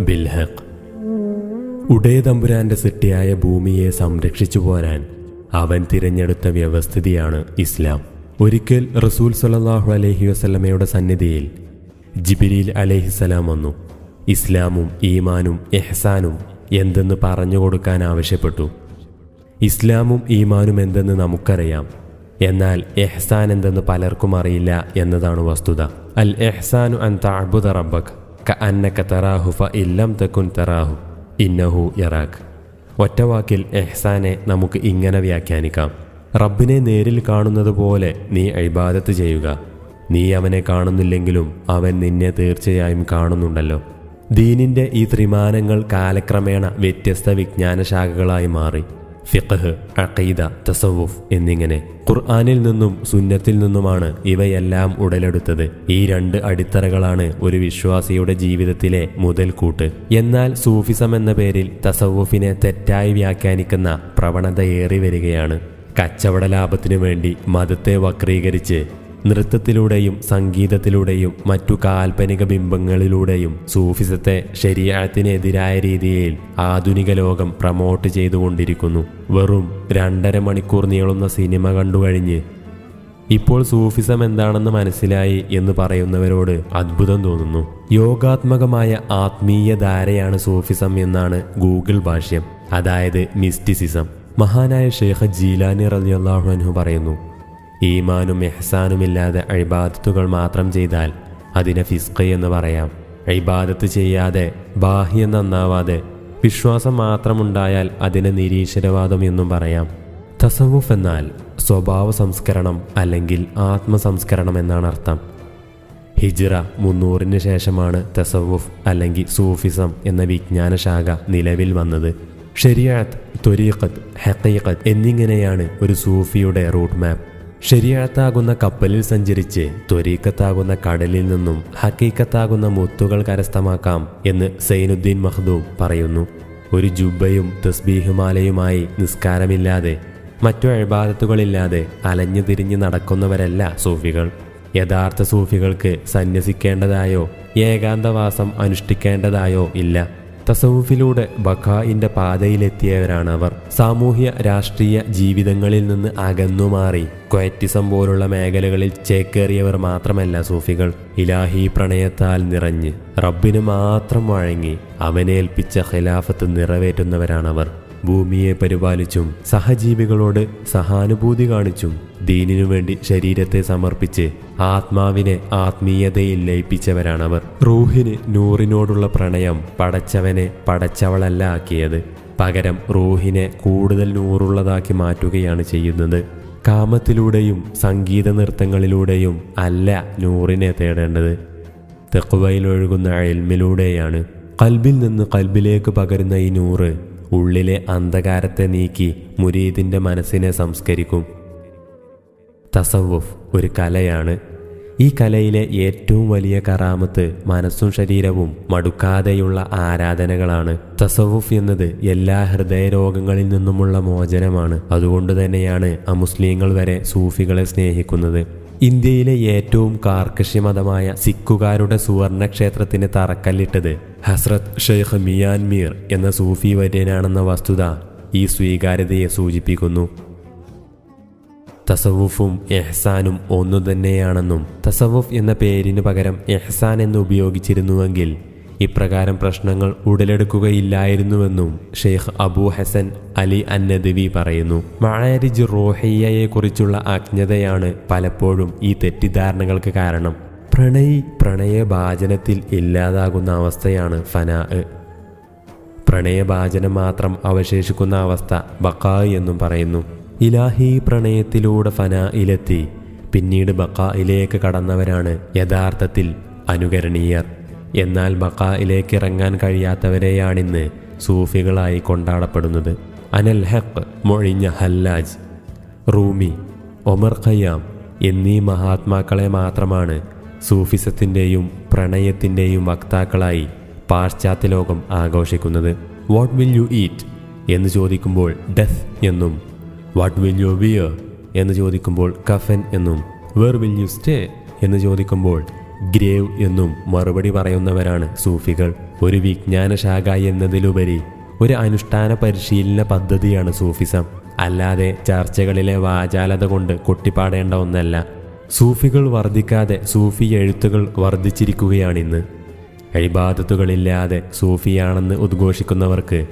ബിൽഹഖ്. ഉടയതമ്പുരാന്റെ സിട്ടിയായ ഭൂമിയെ സംരക്ഷിച്ചു പോരാൻ അവൻ തിരഞ്ഞെടുത്ത വ്യവസ്ഥിതിയാണ് ഇസ്ലാം. ഒരിക്കൽ റസൂൽ സലാഹു അലഹി വസ്ലമയുടെ സന്നിധിയിൽ ജിബിരിൽ അലഹിസ്സലാം വന്നു. ഇസ്ലാമും ഈമാനും എഹ്സാനും എന്തെന്ന് പറഞ്ഞു കൊടുക്കാൻ ആവശ്യപ്പെട്ടു. ഇസ്ലാമും ഈമാനും എന്തെന്ന് നമുക്കറിയാം. എന്നാൽ എഹ്സാൻ എന്തെന്ന് പലർക്കും അറിയില്ല എന്നതാണ് വസ്തുത. അൽ എഹ്സാനു അൻ താഴ്ബുദ റബ്ബക്. ക അന്നക തറാഹു ഒറ്റവാക്കിൽ എഹ്സാനെ നമുക്ക് ഇങ്ങനെ വ്യാഖ്യാനിക്കാം. റബ്ബിനെ നേരിൽ കാണുന്നത് പോലെ നീ ഇബാദത്ത് ചെയ്യുക. നീ അവനെ കാണുന്നില്ലെങ്കിലും അവൻ നിന്നെ തീർച്ചയായും കാണുന്നുണ്ടല്ലോ. ദീനിന്റെ ഈ ത്രിമാനങ്ങൾ കാലക്രമേണ വ്യത്യസ്ത വിജ്ഞാനശാഖകളായി മാറി. ഫിഖഹ് അഖീദ തസവുഫ് എന്നിങ്ങനെ ഖുർആനിൽ നിന്നും സുന്നത്തിൽ നിന്നുമാണ് ഇവയെല്ലാം ഉടലെടുത്തത്. ഈ രണ്ട് അടിത്തറകളാണ് ഒരു വിശ്വാസിയുടെ ജീവിതത്തിലെ മുതൽക്കൂട്ട്. എന്നാൽ സൂഫിസം എന്ന പേരിൽ തസവുഫിനെ തെറ്റായി വ്യാഖ്യാനിക്കുന്ന പ്രവണതയേറി വരികയാണ്. കച്ചവട ലാഭത്തിനു വേണ്ടി മതത്തെ വക്രീകരിച്ച് നൃത്തത്തിലൂടെയും സംഗീതത്തിലൂടെയും മറ്റു കാൽപ്പനിക ബിംബങ്ങളിലൂടെയും സൂഫിസത്തെ ശരീരത്തിനെതിരായ രീതിയിൽ ആധുനിക ലോകം പ്രമോട്ട് ചെയ്തുകൊണ്ടിരിക്കുന്നു. വെറും രണ്ടര മണിക്കൂർ നീളുന്ന സിനിമ കണ്ടുകഴിഞ്ഞ് ഇപ്പോൾ സൂഫിസം എന്താണെന്ന് മനസ്സിലായി എന്ന് പറയുന്നവരോട് അത്ഭുതം തോന്നുന്നു. യോഗാത്മകമായ ആത്മീയ ധാരയാണ് സൂഫിസം എന്നാണ് ഗൂഗിൾ ഭാഷ്യം. അതായത് മിസ്റ്റിസിസം. മഹാനായ ഷേഖ് ജീലാനി റളിയല്ലാഹു അൻഹു പറയുന്നു ഈമാനും എഹ്സാനുമില്ലാതെ അഴിബാദത്തുകൾ മാത്രം ചെയ്താൽ അതിനെ ഫിസ്ക എന്ന് പറയാം. അഴിബാദത്ത് ചെയ്യാതെ ബാഹ്യം നന്നാവാതെ വിശ്വാസം മാത്രമുണ്ടായാൽ അതിനെ നിരീശ്വരവാദം എന്നും പറയാം. തസവുഫ് എന്നാൽ സ്വഭാവ സംസ്കരണം അല്ലെങ്കിൽ ആത്മസംസ്കരണം എന്നാണ് അർത്ഥം. ഹിജ്റ മുന്നൂറിന് ശേഷമാണ് തസവുഫ് അല്ലെങ്കിൽ സൂഫിസം എന്ന വിജ്ഞാനശാഖ നിലവിൽ വന്നത്. ഷരിയാത്ത് ത്വരീഖത്ത് ഹക്കീഖത്ത് എന്നിങ്ങനെയാണ് ഒരു സൂഫിയുടെ റൂട്ട് മാപ്പ് ശരിയാത്താകുന്ന കപ്പലിൽ സഞ്ചരിച്ച് ത്വരീക്കത്താകുന്ന കടലിൽ നിന്നും ഹക്കീക്കത്താകുന്ന മുത്തുകൾ കരസ്ഥമാക്കാം എന്ന് സൈനുദ്ദീൻ മഹ്ദൂം പറയുന്നു. ഒരു ജുബയും തസ്ബീഹുമാലയുമായി നിസ്കാരമില്ലാതെ മറ്റു അഴിബാദത്തുകളില്ലാതെ അലഞ്ഞു തിരിഞ്ഞ് നടക്കുന്നവരല്ല സൂഫികൾ. യഥാർത്ഥ സൂഫികൾക്ക് സന്യസിക്കേണ്ടതായോ ഏകാന്തവാസം അനുഷ്ഠിക്കേണ്ടതായോ ഇല്ല. തസവുഫിലൂടെ ബഖായിന്റെ പാതയിലെത്തിയവരാണ് അവർ സാമൂഹ്യ രാഷ്ട്രീയ ജീവിതങ്ങളിൽ നിന്ന് അകന്നുമാറി. ക്വയറ്റിസം പോലുള്ള മേഖലകളിൽ ചേക്കേറിയവർ മാത്രമല്ല സൂഫികൾ. ഇലാഹി പ്രണയത്താൽ നിറഞ്ഞ്. റബ്ബിന് മാത്രം വഴങ്ങി അവനേൽപ്പിച്ച ഖിലാഫത്ത് നിറവേറ്റുന്നവരാണവർ. ഭൂമിയെ പരിപാലിച്ചും സഹജീവികളോട് സഹാനുഭൂതി കാണിച്ചും ദീനിനു വേണ്ടി ശരീരത്തെ സമർപ്പിച്ച് ആത്മാവിനെ ആത്മീയതയിൽ ലയിപ്പിച്ചവരാണവർ റൂഹിന് നൂറിനോടുള്ള പ്രണയം പടച്ചവനെ പടച്ചവളല്ല ആക്കിയത്. പകരം റൂഹിനെ കൂടുതൽ നൂറുള്ളതാക്കി മാറ്റുകയാണ് ചെയ്യുന്നത്. കാമത്തിലൂടെയും സംഗീത നൃത്തങ്ങളിലൂടെയും അല്ല നൂറിനെ തേടേണ്ടത്. തെക്കുവയിലൊഴുകുന്ന എൽമിലൂടെയാണ്. കൽബിൽ നിന്ന് കൽബിലേക്ക് പകരുന്ന ഈ നൂറ് ഉള്ളിലെ അന്ധകാരത്തെ നീക്കി മുരീദിന്റെ മനസ്സിനെ സംസ്കരിക്കും. തസവുഫ് ഒരു കലയാണ്. ഈ കലയിലെ ഏറ്റവും വലിയ കറാമത്ത് മനസ്സും ശരീരവും മടുക്കാതെയുള്ള ആരാധനകളാണ്. തസവുഫ് എന്നത് എല്ലാ ഹൃദയരോഗങ്ങളിൽ നിന്നുമുള്ള മോചനമാണ്. അതുകൊണ്ട് തന്നെയാണ് അമുസ്ലിങ്ങൾ വരെ സൂഫികളെ സ്നേഹിക്കുന്നത്. ഇന്ത്യയിലെ ഏറ്റവും കാർക്കശ്യമതമായ സിഖുകാരുടെ സുവർണക്ഷേത്രത്തിന് തറക്കല്ലിട്ടത് ഹസ്രത് ഷെയ്ഖ് മിയാൻ മീർ എന്ന സൂഫി വര്യനാണെന്ന വസ്തുത ഈ സ്വീകാര്യതയെ സൂചിപ്പിക്കുന്നു. തസവുഫും എഹ്സാനും ഒന്നു തന്നെയാണെന്നും തസവുഫ് എന്ന പേരിന് പകരം എഹ്സാൻ എന്ന് ഉപയോഗിച്ചിരുന്നുവെങ്കിൽ ഇപ്രകാരം പ്രശ്നങ്ങൾ ഉടലെടുക്കുകയില്ലായിരുന്നുവെന്നും ഷെയ്ഖ് അബൂ ഹസൻ അലി അന്നദവി പറയുന്നു. മാരിജ് റോഹയ്യയെക്കുറിച്ചുള്ള അജ്ഞതയാണ് പലപ്പോഴും ഈ തെറ്റിദ്ധാരണകൾക്ക് കാരണം. പ്രണയി പ്രണയഭാചനത്തിൽ ഇല്ലാതാകുന്ന അവസ്ഥയാണ് ഫനാ പ്രണയഭാചനം മാത്രം അവശേഷിക്കുന്ന അവസ്ഥ ബക്കായ് എന്നും പറയുന്നു. ഇലാഹി പ്രണയത്തിലൂടെ ഫനായിലെത്തി പിന്നീട് ബക്കായിലേക്ക് കടന്നവരാണ് യഥാർത്ഥത്തിൽ അനുകരണീയർ. എന്നാൽ ബക്കായിലേക്ക് ഇറങ്ങാൻ കഴിയാത്തവരെയാണിന്ന് സൂഫികളായി കൊണ്ടാടപ്പെടുന്നത്. അനൽ ഹക്ക് മൊഴിഞ്ഞ ഹല്ലാജ് റൂമി ഒമർ ഖയ്യാം എന്നീ മഹാത്മാക്കളെ മാത്രമാണ് സൂഫിസത്തിന്റെയും പ്രണയത്തിന്റെയും വക്താക്കളായി പാശ്ചാത്യ ലോകം ആഘോഷിക്കുന്നത്. What will you eat? എന്ന് ചോദിക്കുമ്പോൾ ഡെത്ത് എന്നും വാട്ട് വിൽ യു വിയർ എന്ന് ചോദിക്കുമ്പോൾ കഫൻ എന്നും വേർ വിൽ യു സ്റ്റേ എന്ന് ചോദിക്കുമ്പോൾ ഗ്രേവ് എന്നും മറുപടി പറയുന്നവരാണ് സൂഫികൾ. ഒരു വിജ്ഞാന ശാഖ എന്നതിലുപരി ഒരു അനുഷ്ഠാന പരിശീലന പദ്ധതിയാണ് സൂഫിസം. അല്ലാതെ ചർച്ചകളിലെ വാചാലത കൊണ്ട് കൊട്ടിപ്പാടേണ്ട ഒന്നല്ല. സൂഫികൾ വർദ്ധിക്കാതെ സൂഫി എഴുത്തുകൾ വർദ്ധിച്ചിരിക്കുകയാണിന്ന്. അഴിബാദത്തുകളില്ലാതെ സൂഫിയാണെന്ന് ഉദ്ഘോഷിക്കുന്നവർക്ക്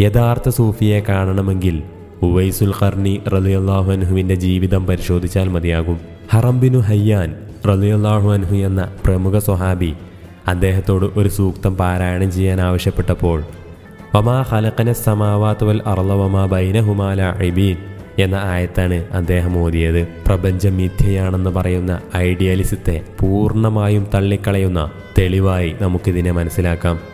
യഥാർത്ഥ സൂഫിയെ കാണണമെങ്കിൽ ഉവൈസുൽ ഖർണി റലിയല്ലാഹു അൻഹുവിന്റെ ജീവിതം പരിശോധിച്ചാൽ മതിയാകും. ഹറംബിനു ഹയ്യാൻ റലിയല്ലാഹു അൻഹു എന്ന പ്രമുഖ സ്വഹാബി അദ്ദേഹത്തോട് ഒരു സൂക്തം പാരായണം ചെയ്യാൻ ആവശ്യപ്പെട്ടപ്പോൾ ഒമാ ഹലക്കന സമാവാത്ത് വൽ അർള വമാ ബൈനഹുമാല അബീൻ എന്ന ആയത്താണ് അദ്ദേഹം ഓതിയത്. പ്രപഞ്ചം മിഥ്യയാണെന്ന് പറയുന്ന ഐഡിയലിസത്തെ പൂർണമായും തള്ളിക്കളയുന്ന തെളിവായി നമുക്കിതിനെ മനസ്സിലാക്കാം.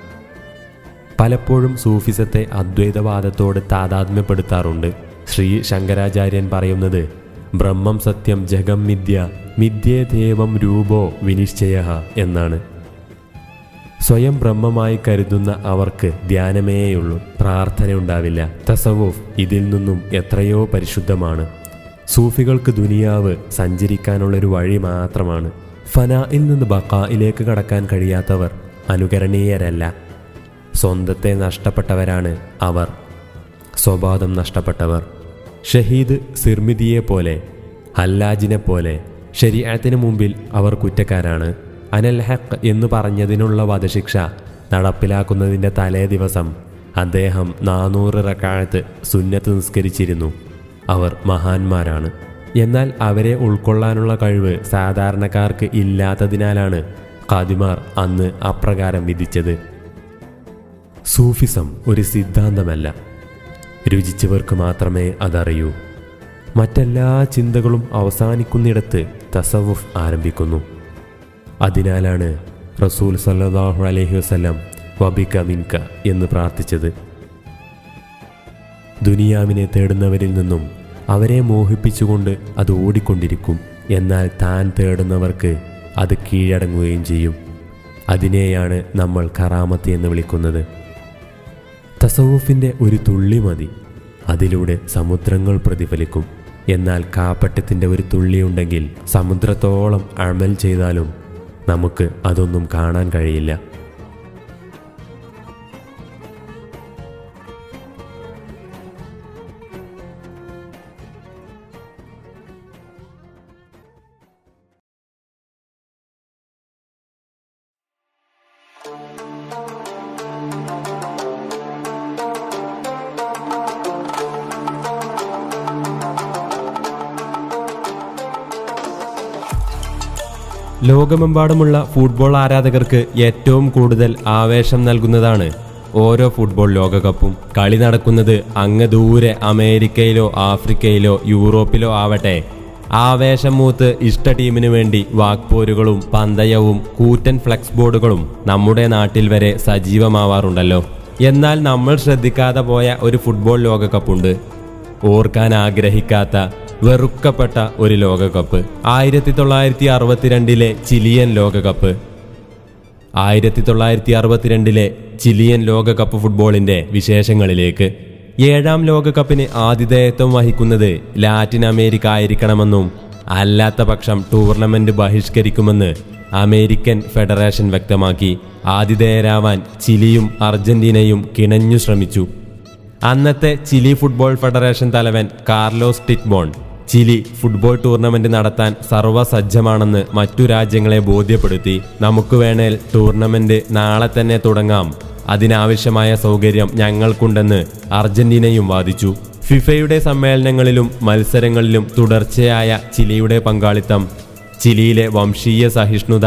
പലപ്പോഴും സൂഫിസത്തെ അദ്വൈതവാദത്തോട് താതാത്മ്യപ്പെടുത്താറുണ്ട്. ശ്രീ ശങ്കരാചാര്യൻ പറയുന്നത് ബ്രഹ്മം സത്യം ജഗം മിഥ്യ മിഥ്യേ ദേവം രൂപോ വിനിശ്ചയ എന്നാണ്. സ്വയം ബ്രഹ്മമായി കരുതുന്ന അവർക്ക് ധ്യാനമേയുള്ളൂ പ്രാർത്ഥനയുണ്ടാവില്ല. തസവൂഫ് ഇതിൽ നിന്നും എത്രയോ പരിശുദ്ധമാണ്. സൂഫികൾക്ക് ദുനിയാവ് സഞ്ചരിക്കാനുള്ളൊരു വഴി മാത്രമാണ്. ഫനായിൽ നിന്ന് ബക്കായിലേക്ക് കടക്കാൻ കഴിയാത്തവർ അനുകരണീയരല്ല. സ്വന്തത്തെ നഷ്ടപ്പെട്ടവരാണ് അവർ. സ്വബോധം നഷ്ടപ്പെട്ടവർ. ഷഹീദ് സിർമിദിയെ പോലെ ഹല്ലാജിനെ പോലെ ശരീരത്തിന് മുമ്പിൽ അവർ കുറ്റക്കാരാണ്. അനൽ ഹക്ക് എന്ന് പറഞ്ഞതിനുള്ള വധശിക്ഷ നടപ്പിലാക്കുന്നതിന്റെ തലേ ദിവസം അദ്ദേഹം നാനൂറ് റക്കാഴത്ത് സുന്നത്ത് നിസ്കരിച്ചിരുന്നു. അവർ മഹാന്മാരാണ്. എന്നാൽ അവരെ ഉൾക്കൊള്ളാനുള്ള കഴിവ് സാധാരണക്കാർക്ക് ഇല്ലാത്തതിനാലാണ് ഖാദിമാർ അന്ന് അപ്രകാരം വിധിച്ചത്. സൂഫിസം ഒരു സിദ്ധാന്തമല്ല. രുചിച്ചവർക്ക് മാത്രമേ അതറിയൂ. മറ്റെല്ലാ ചിന്തകളും അവസാനിക്കുന്നിടത്ത് തസവുഫ് ആരംഭിക്കുന്നു. അതിനാലാണ് റസൂൽ സല്ലാഹു അലഹി വസല്ലം വബിക മിൻക എന്ന് പ്രാർത്ഥിച്ചത്. ദുനിയാവിനെ തേടുന്നവരിൽ നിന്നും അവരെ മോഹിപ്പിച്ചുകൊണ്ട് അത് ഓടിക്കൊണ്ടിരിക്കും. എന്നാൽ താൻ തേടുന്നവർക്ക് അത് കീഴടങ്ങുകയും ചെയ്യും. അതിനെയാണ് നമ്മൾ കറാമത്ത് എന്ന് വിളിക്കുന്നത്. തസവുഫിന്റെ ഒരു തുള്ളി മതി. അതിലൂടെ സമുദ്രങ്ങൾ പ്രതിഫലിക്കും. എന്നാൽ കാപ്പറ്റത്തിന്റെ ഒരു തുള്ളിയുണ്ടെങ്കിൽ സമുദ്രത്തോളം അമൽ ചെയ്താലും നമുക്ക് അതൊന്നും കാണാൻ കഴിയില്ല. ലോകമെമ്പാടുമുള്ള ഫുട്ബോൾ ആരാധകർക്ക് ഏറ്റവും കൂടുതൽ ആവേശം നൽകുന്നതാണ് ഓരോ ഫുട്ബോൾ ലോകകപ്പും. കളി നടക്കുന്നത് അങ്ങ് ദൂരെ അമേരിക്കയിലോ ആഫ്രിക്കയിലോ യൂറോപ്പിലോ ആവട്ടെ. ആവേശം മൂത്ത് ഇഷ്ട ടീമിനു വേണ്ടി വാക്പോരുകളും പന്തയവും കൂറ്റൻ ഫ്ലെക്സ് ബോർഡുകളും നമ്മുടെ നാട്ടിൽ വരെ സജീവമാവാറുണ്ടല്ലോ. എന്നാൽ നമ്മൾ ശ്രദ്ധിക്കാതെ പോയ ഒരു ഫുട്ബോൾ ലോകകപ്പുണ്ട്. ഓർക്കാൻ ആഗ്രഹിക്കാത്ത വെറുക്കപ്പെട്ട ഒരു ലോകകപ്പ്. ആയിരത്തി തൊള്ളായിരത്തി അറുപത്തിരണ്ടിലെ ചിലിയൻ ലോകകപ്പ്. ആയിരത്തി തൊള്ളായിരത്തി അറുപത്തിരണ്ടിലെ ചിലിയൻ ലോകകപ്പ് ഫുട്ബോളിന്റെ വിശേഷങ്ങളിലേക്ക്. ഏഴാം ലോകകപ്പിന് ആതിഥേയത്വം വഹിക്കുന്നത് ലാറ്റിൻ അമേരിക്ക ആയിരിക്കണമെന്നും അല്ലാത്ത പക്ഷം ടൂർണമെന്റ് ബഹിഷ്കരിക്കുമെന്ന് അമേരിക്കൻ ഫെഡറേഷൻ വ്യക്തമാക്കി. ആതിഥേയരാവാൻ ചിലിയും അർജന്റീനയും കിണഞ്ഞു ശ്രമിച്ചു. അന്നത്തെ ചിലി ഫുട്ബോൾ ഫെഡറേഷൻ തലവൻ Carlos Dittborn Chile football tournament നടത്താൻ സർവസജ്ജമാണെന്ന് മറ്റു രാജ്യങ്ങളെ ബോധ്യപ്പെടുത്തി. നമുക്ക് വേണേൽ ടൂർണമെന്റ് നാളെ തന്നെ തുടങ്ങാം. അതിനാവശ്യമായ സൗകര്യം ഞങ്ങൾക്കുണ്ടെന്ന് അർജന്റീനയും വാദിച്ചു. ഫിഫയുടെ സമ്മേളനങ്ങളിലും മത്സരങ്ങളിലും തുടർച്ചയായ ചിലിയുടെ പങ്കാളിത്തം. ചിലിയിലെ വംശീയ സഹിഷ്ണുത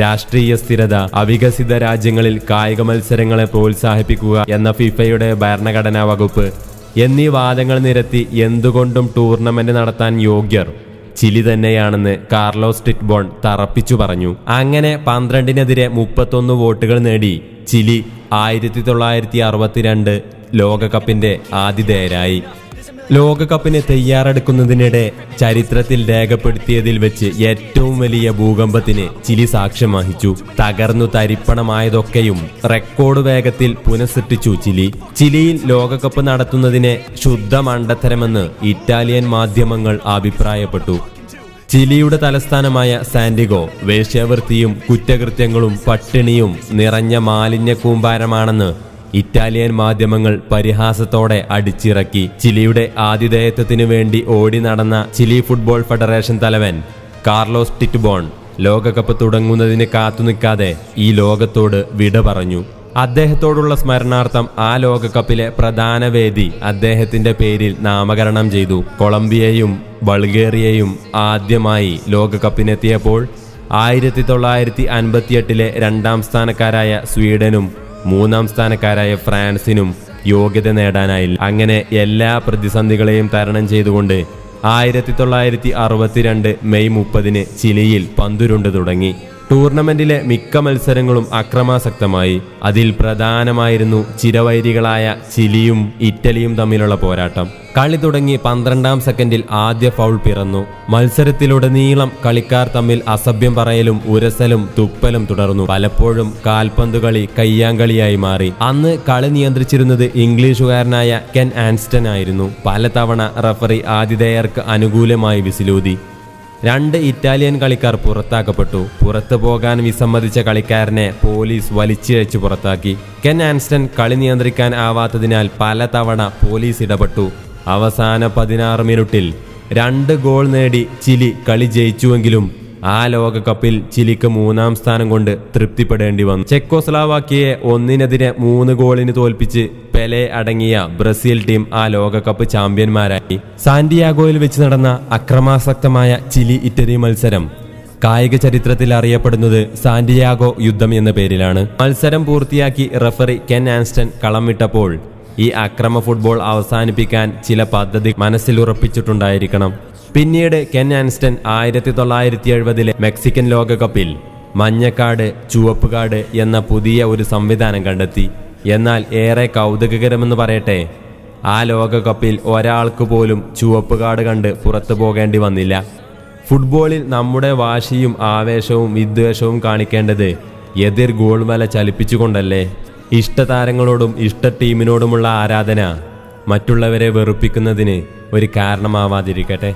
രാഷ്ട്രീയ സ്ഥിരത അവികസിത രാജ്യങ്ങളിൽ കായിക മത്സരങ്ങളെ പ്രോത്സാഹിപ്പിക്കുക എന്ന ഫിഫയുടെ ഭരണഘടനാ വകുപ്പ് എന്നീ വാദങ്ങൾ നിരത്തി എന്തുകൊണ്ടും ടൂർണമെന്റ് നടത്താൻ യോഗ്യർ. ചിലി തന്നെയാണെന്ന് കാർലോസ് ടിറ്റ്ബോൺ തറപ്പിച്ചു പറഞ്ഞു. അങ്ങനെ പന്ത്രണ്ടിനെതിരെ മുപ്പത്തൊന്ന് വോട്ടുകൾ നേടി ചിലി ആയിരത്തി തൊള്ളായിരത്തി അറുപത്തിരണ്ട് ലോകകപ്പിന്റെ ആതിഥേയരായി. ലോകകപ്പിന് തയ്യാറെടുക്കുന്നതിനിടെ ചരിത്രത്തിൽ രേഖപ്പെടുത്തിയതിൽ വെച്ച് ഏറ്റവും വലിയ ഭൂകമ്പത്തിന് ചിലി സാക്ഷ്യം വഹിച്ചു. തകർന്നു തരിപ്പണമായതൊക്കെയും റെക്കോർഡ് വേഗത്തിൽ പുനഃസൃഷ്ടിച്ചു ചിലി. ചിലിയിൽ ലോകകപ്പ് നടത്തുന്നതിനെ ശുദ്ധ മണ്ടത്തരമെന്ന് ഇറ്റാലിയൻ മാധ്യമങ്ങൾ അഭിപ്രായപ്പെട്ടു. ചിലിയുടെ തലസ്ഥാനമായ സാന്റിഗോ വേശ്യാവൃത്തിയും കുറ്റകൃത്യങ്ങളും പട്ടിണിയും നിറഞ്ഞ മാലിന്യ കൂമ്പാരമാണെന്ന് ഇറ്റാലിയൻ മാധ്യമങ്ങൾ പരിഹാസത്തോടെ അടിച്ചിറക്കി ചിലിയുടെ ആതിഥേയത്വത്തിനു വേണ്ടി ഓടി നടന്ന ചിലി ഫുട്ബോൾ ഫെഡറേഷൻ തലവൻ കാർലോസ് ടിറ്റ്ബോൺ ലോകകപ്പ് തുടങ്ങുന്നതിന് കാത്തുനിൽക്കാതെ ഈ ലോകത്തോട് വിട പറഞ്ഞു. അദ്ദേഹത്തോടുള്ള സ്മരണാർത്ഥം ആ ലോകകപ്പിലെ പ്രധാന വേദി അദ്ദേഹത്തിന്റെ പേരിൽ നാമകരണം ചെയ്തു. കൊളംബിയയും ബൾഗേറിയയും ആദ്യമായി ലോകകപ്പിനെത്തിയപ്പോൾ ആയിരത്തി തൊള്ളായിരത്തി അൻപത്തിയെട്ടിലെ രണ്ടാം സ്ഥാനക്കാരായ സ്വീഡനും മൂന്നാം സ്ഥാനക്കാരായ ഫ്രാൻസിനും യോഗ്യത നേടാനായില്ല. അങ്ങനെ എല്ലാ പ്രതിസന്ധികളെയും തരണം ചെയ്തുകൊണ്ട് ആയിരത്തി തൊള്ളായിരത്തി അറുപത്തിരണ്ട് മെയ് മുപ്പതിന് ചിലിയിൽ പന്തുരുണ്ട് തുടങ്ങി. ടൂർണമെന്റിലെ മിക്ക മത്സരങ്ങളും അക്രമാസക്തമായി. അതിൽ പ്രധാനമായിരുന്നു ചിരവൈരികളായ ചിലിയും ഇറ്റലിയും തമ്മിലുള്ള പോരാട്ടം. കളി തുടങ്ങി പന്ത്രണ്ടാം സെക്കൻഡിൽ ആദ്യ ഫൗൾ പിറന്നു. മത്സരത്തിലുടനീളം കളിക്കാർ തമ്മിൽ അസഭ്യം പറയലും ഉരസലും തുപ്പലും തുടർന്നു. പലപ്പോഴും കാൽപന്ത് കളി കയ്യാങ്കളിയായി മാറി. അന്ന് കളി നിയന്ത്രിച്ചിരുന്നത് ഇംഗ്ലീഷുകാരനായ കെൻ ആൻസ്റ്റൺ ആയിരുന്നു പലതവണ റഫറി ആതിഥേയർക്ക് അനുകൂലമായി വിസിലൂതി. രണ്ട് ഇറ്റാലിയൻ കളിക്കാർ പുറത്താക്കപ്പെട്ടു. പുറത്തു പോകാൻ വിസമ്മതിച്ച കളിക്കാരനെ പോലീസ് വലിച്ചിഴച്ചു പുറത്താക്കി. കെൻ ആൻസ്റ്റൺ കളി നിയന്ത്രിക്കാൻ ആവാത്തതിനാൽ പലതവണ പോലീസ് ഇടപെട്ടു. അവസാന പതിനാറ് മിനിറ്റിൽ രണ്ട് ഗോൾ നേടി ചിലി കളി ജയിച്ചുവെങ്കിലും ആ ലോകകപ്പിൽ ചിലിക്ക് മൂന്നാം സ്ഥാനം കൊണ്ട് തൃപ്തിപ്പെടേണ്ടി വന്നു. ചെക്കോസ്ലാവാക്കിയെ ഒന്നിനെതിരെ മൂന്ന് ഗോളിന് തോൽപ്പിച്ച് പെലെ അടങ്ങിയ ബ്രസീൽ ടീം ആ ലോകകപ്പ് ചാമ്പ്യന്മാരായി. സാന്റിയാഗോയിൽ വെച്ച് നടന്ന അക്രമാസക്തമായ ചിലി ഇറ്റലി മത്സരം കായിക ചരിത്രത്തിൽ അറിയപ്പെടുന്നത് സാന്റിയാഗോ യുദ്ധം എന്ന പേരിലാണ്. മത്സരം പൂർത്തിയാക്കി റഫറി കെൻ ആൻസ്റ്റൺ കളം വിട്ടപ്പോൾ ഈ അക്രമ ഫുട്ബോൾ അവസാനിപ്പിക്കാൻ ചില പദ്ധതി മനസ്സിലുറപ്പിച്ചിട്ടുണ്ടായിരിക്കണം പിന്നീട് കെൻ ആൻസ്റ്റൺ ആയിരത്തി തൊള്ളായിരത്തി എഴുപതിലെ മെക്സിക്കൻ ലോകകപ്പിൽ മഞ്ഞക്കാട് ചുവപ്പുകാട് എന്ന പുതിയ ഒരു സംവിധാനം കണ്ടെത്തി. എന്നാൽ ഏറെ കൗതുകകരമെന്ന് പറയട്ടെ ആ ലോകകപ്പിൽ ഒരാൾക്ക് പോലും ചുവപ്പ് കാർഡ് കണ്ട് പുറത്തു പോകേണ്ടി വന്നില്ല. ഫുട്ബോളിൽ നമ്മുടെ വാശിയും ആവേശവും വിദ്വേഷവും കാണിക്കേണ്ടത് എതിർ ഗോൾ വല ചലിപ്പിച്ചുകൊണ്ടല്ലേ? ഇഷ്ടതാരങ്ങളോടും ഇഷ്ട ടീമിനോടുമുള്ള ആരാധന മറ്റുള്ളവരെ വെറുപ്പിക്കുന്നതിന് ഒരു കാരണമാവാതിരിക്കട്ടെ.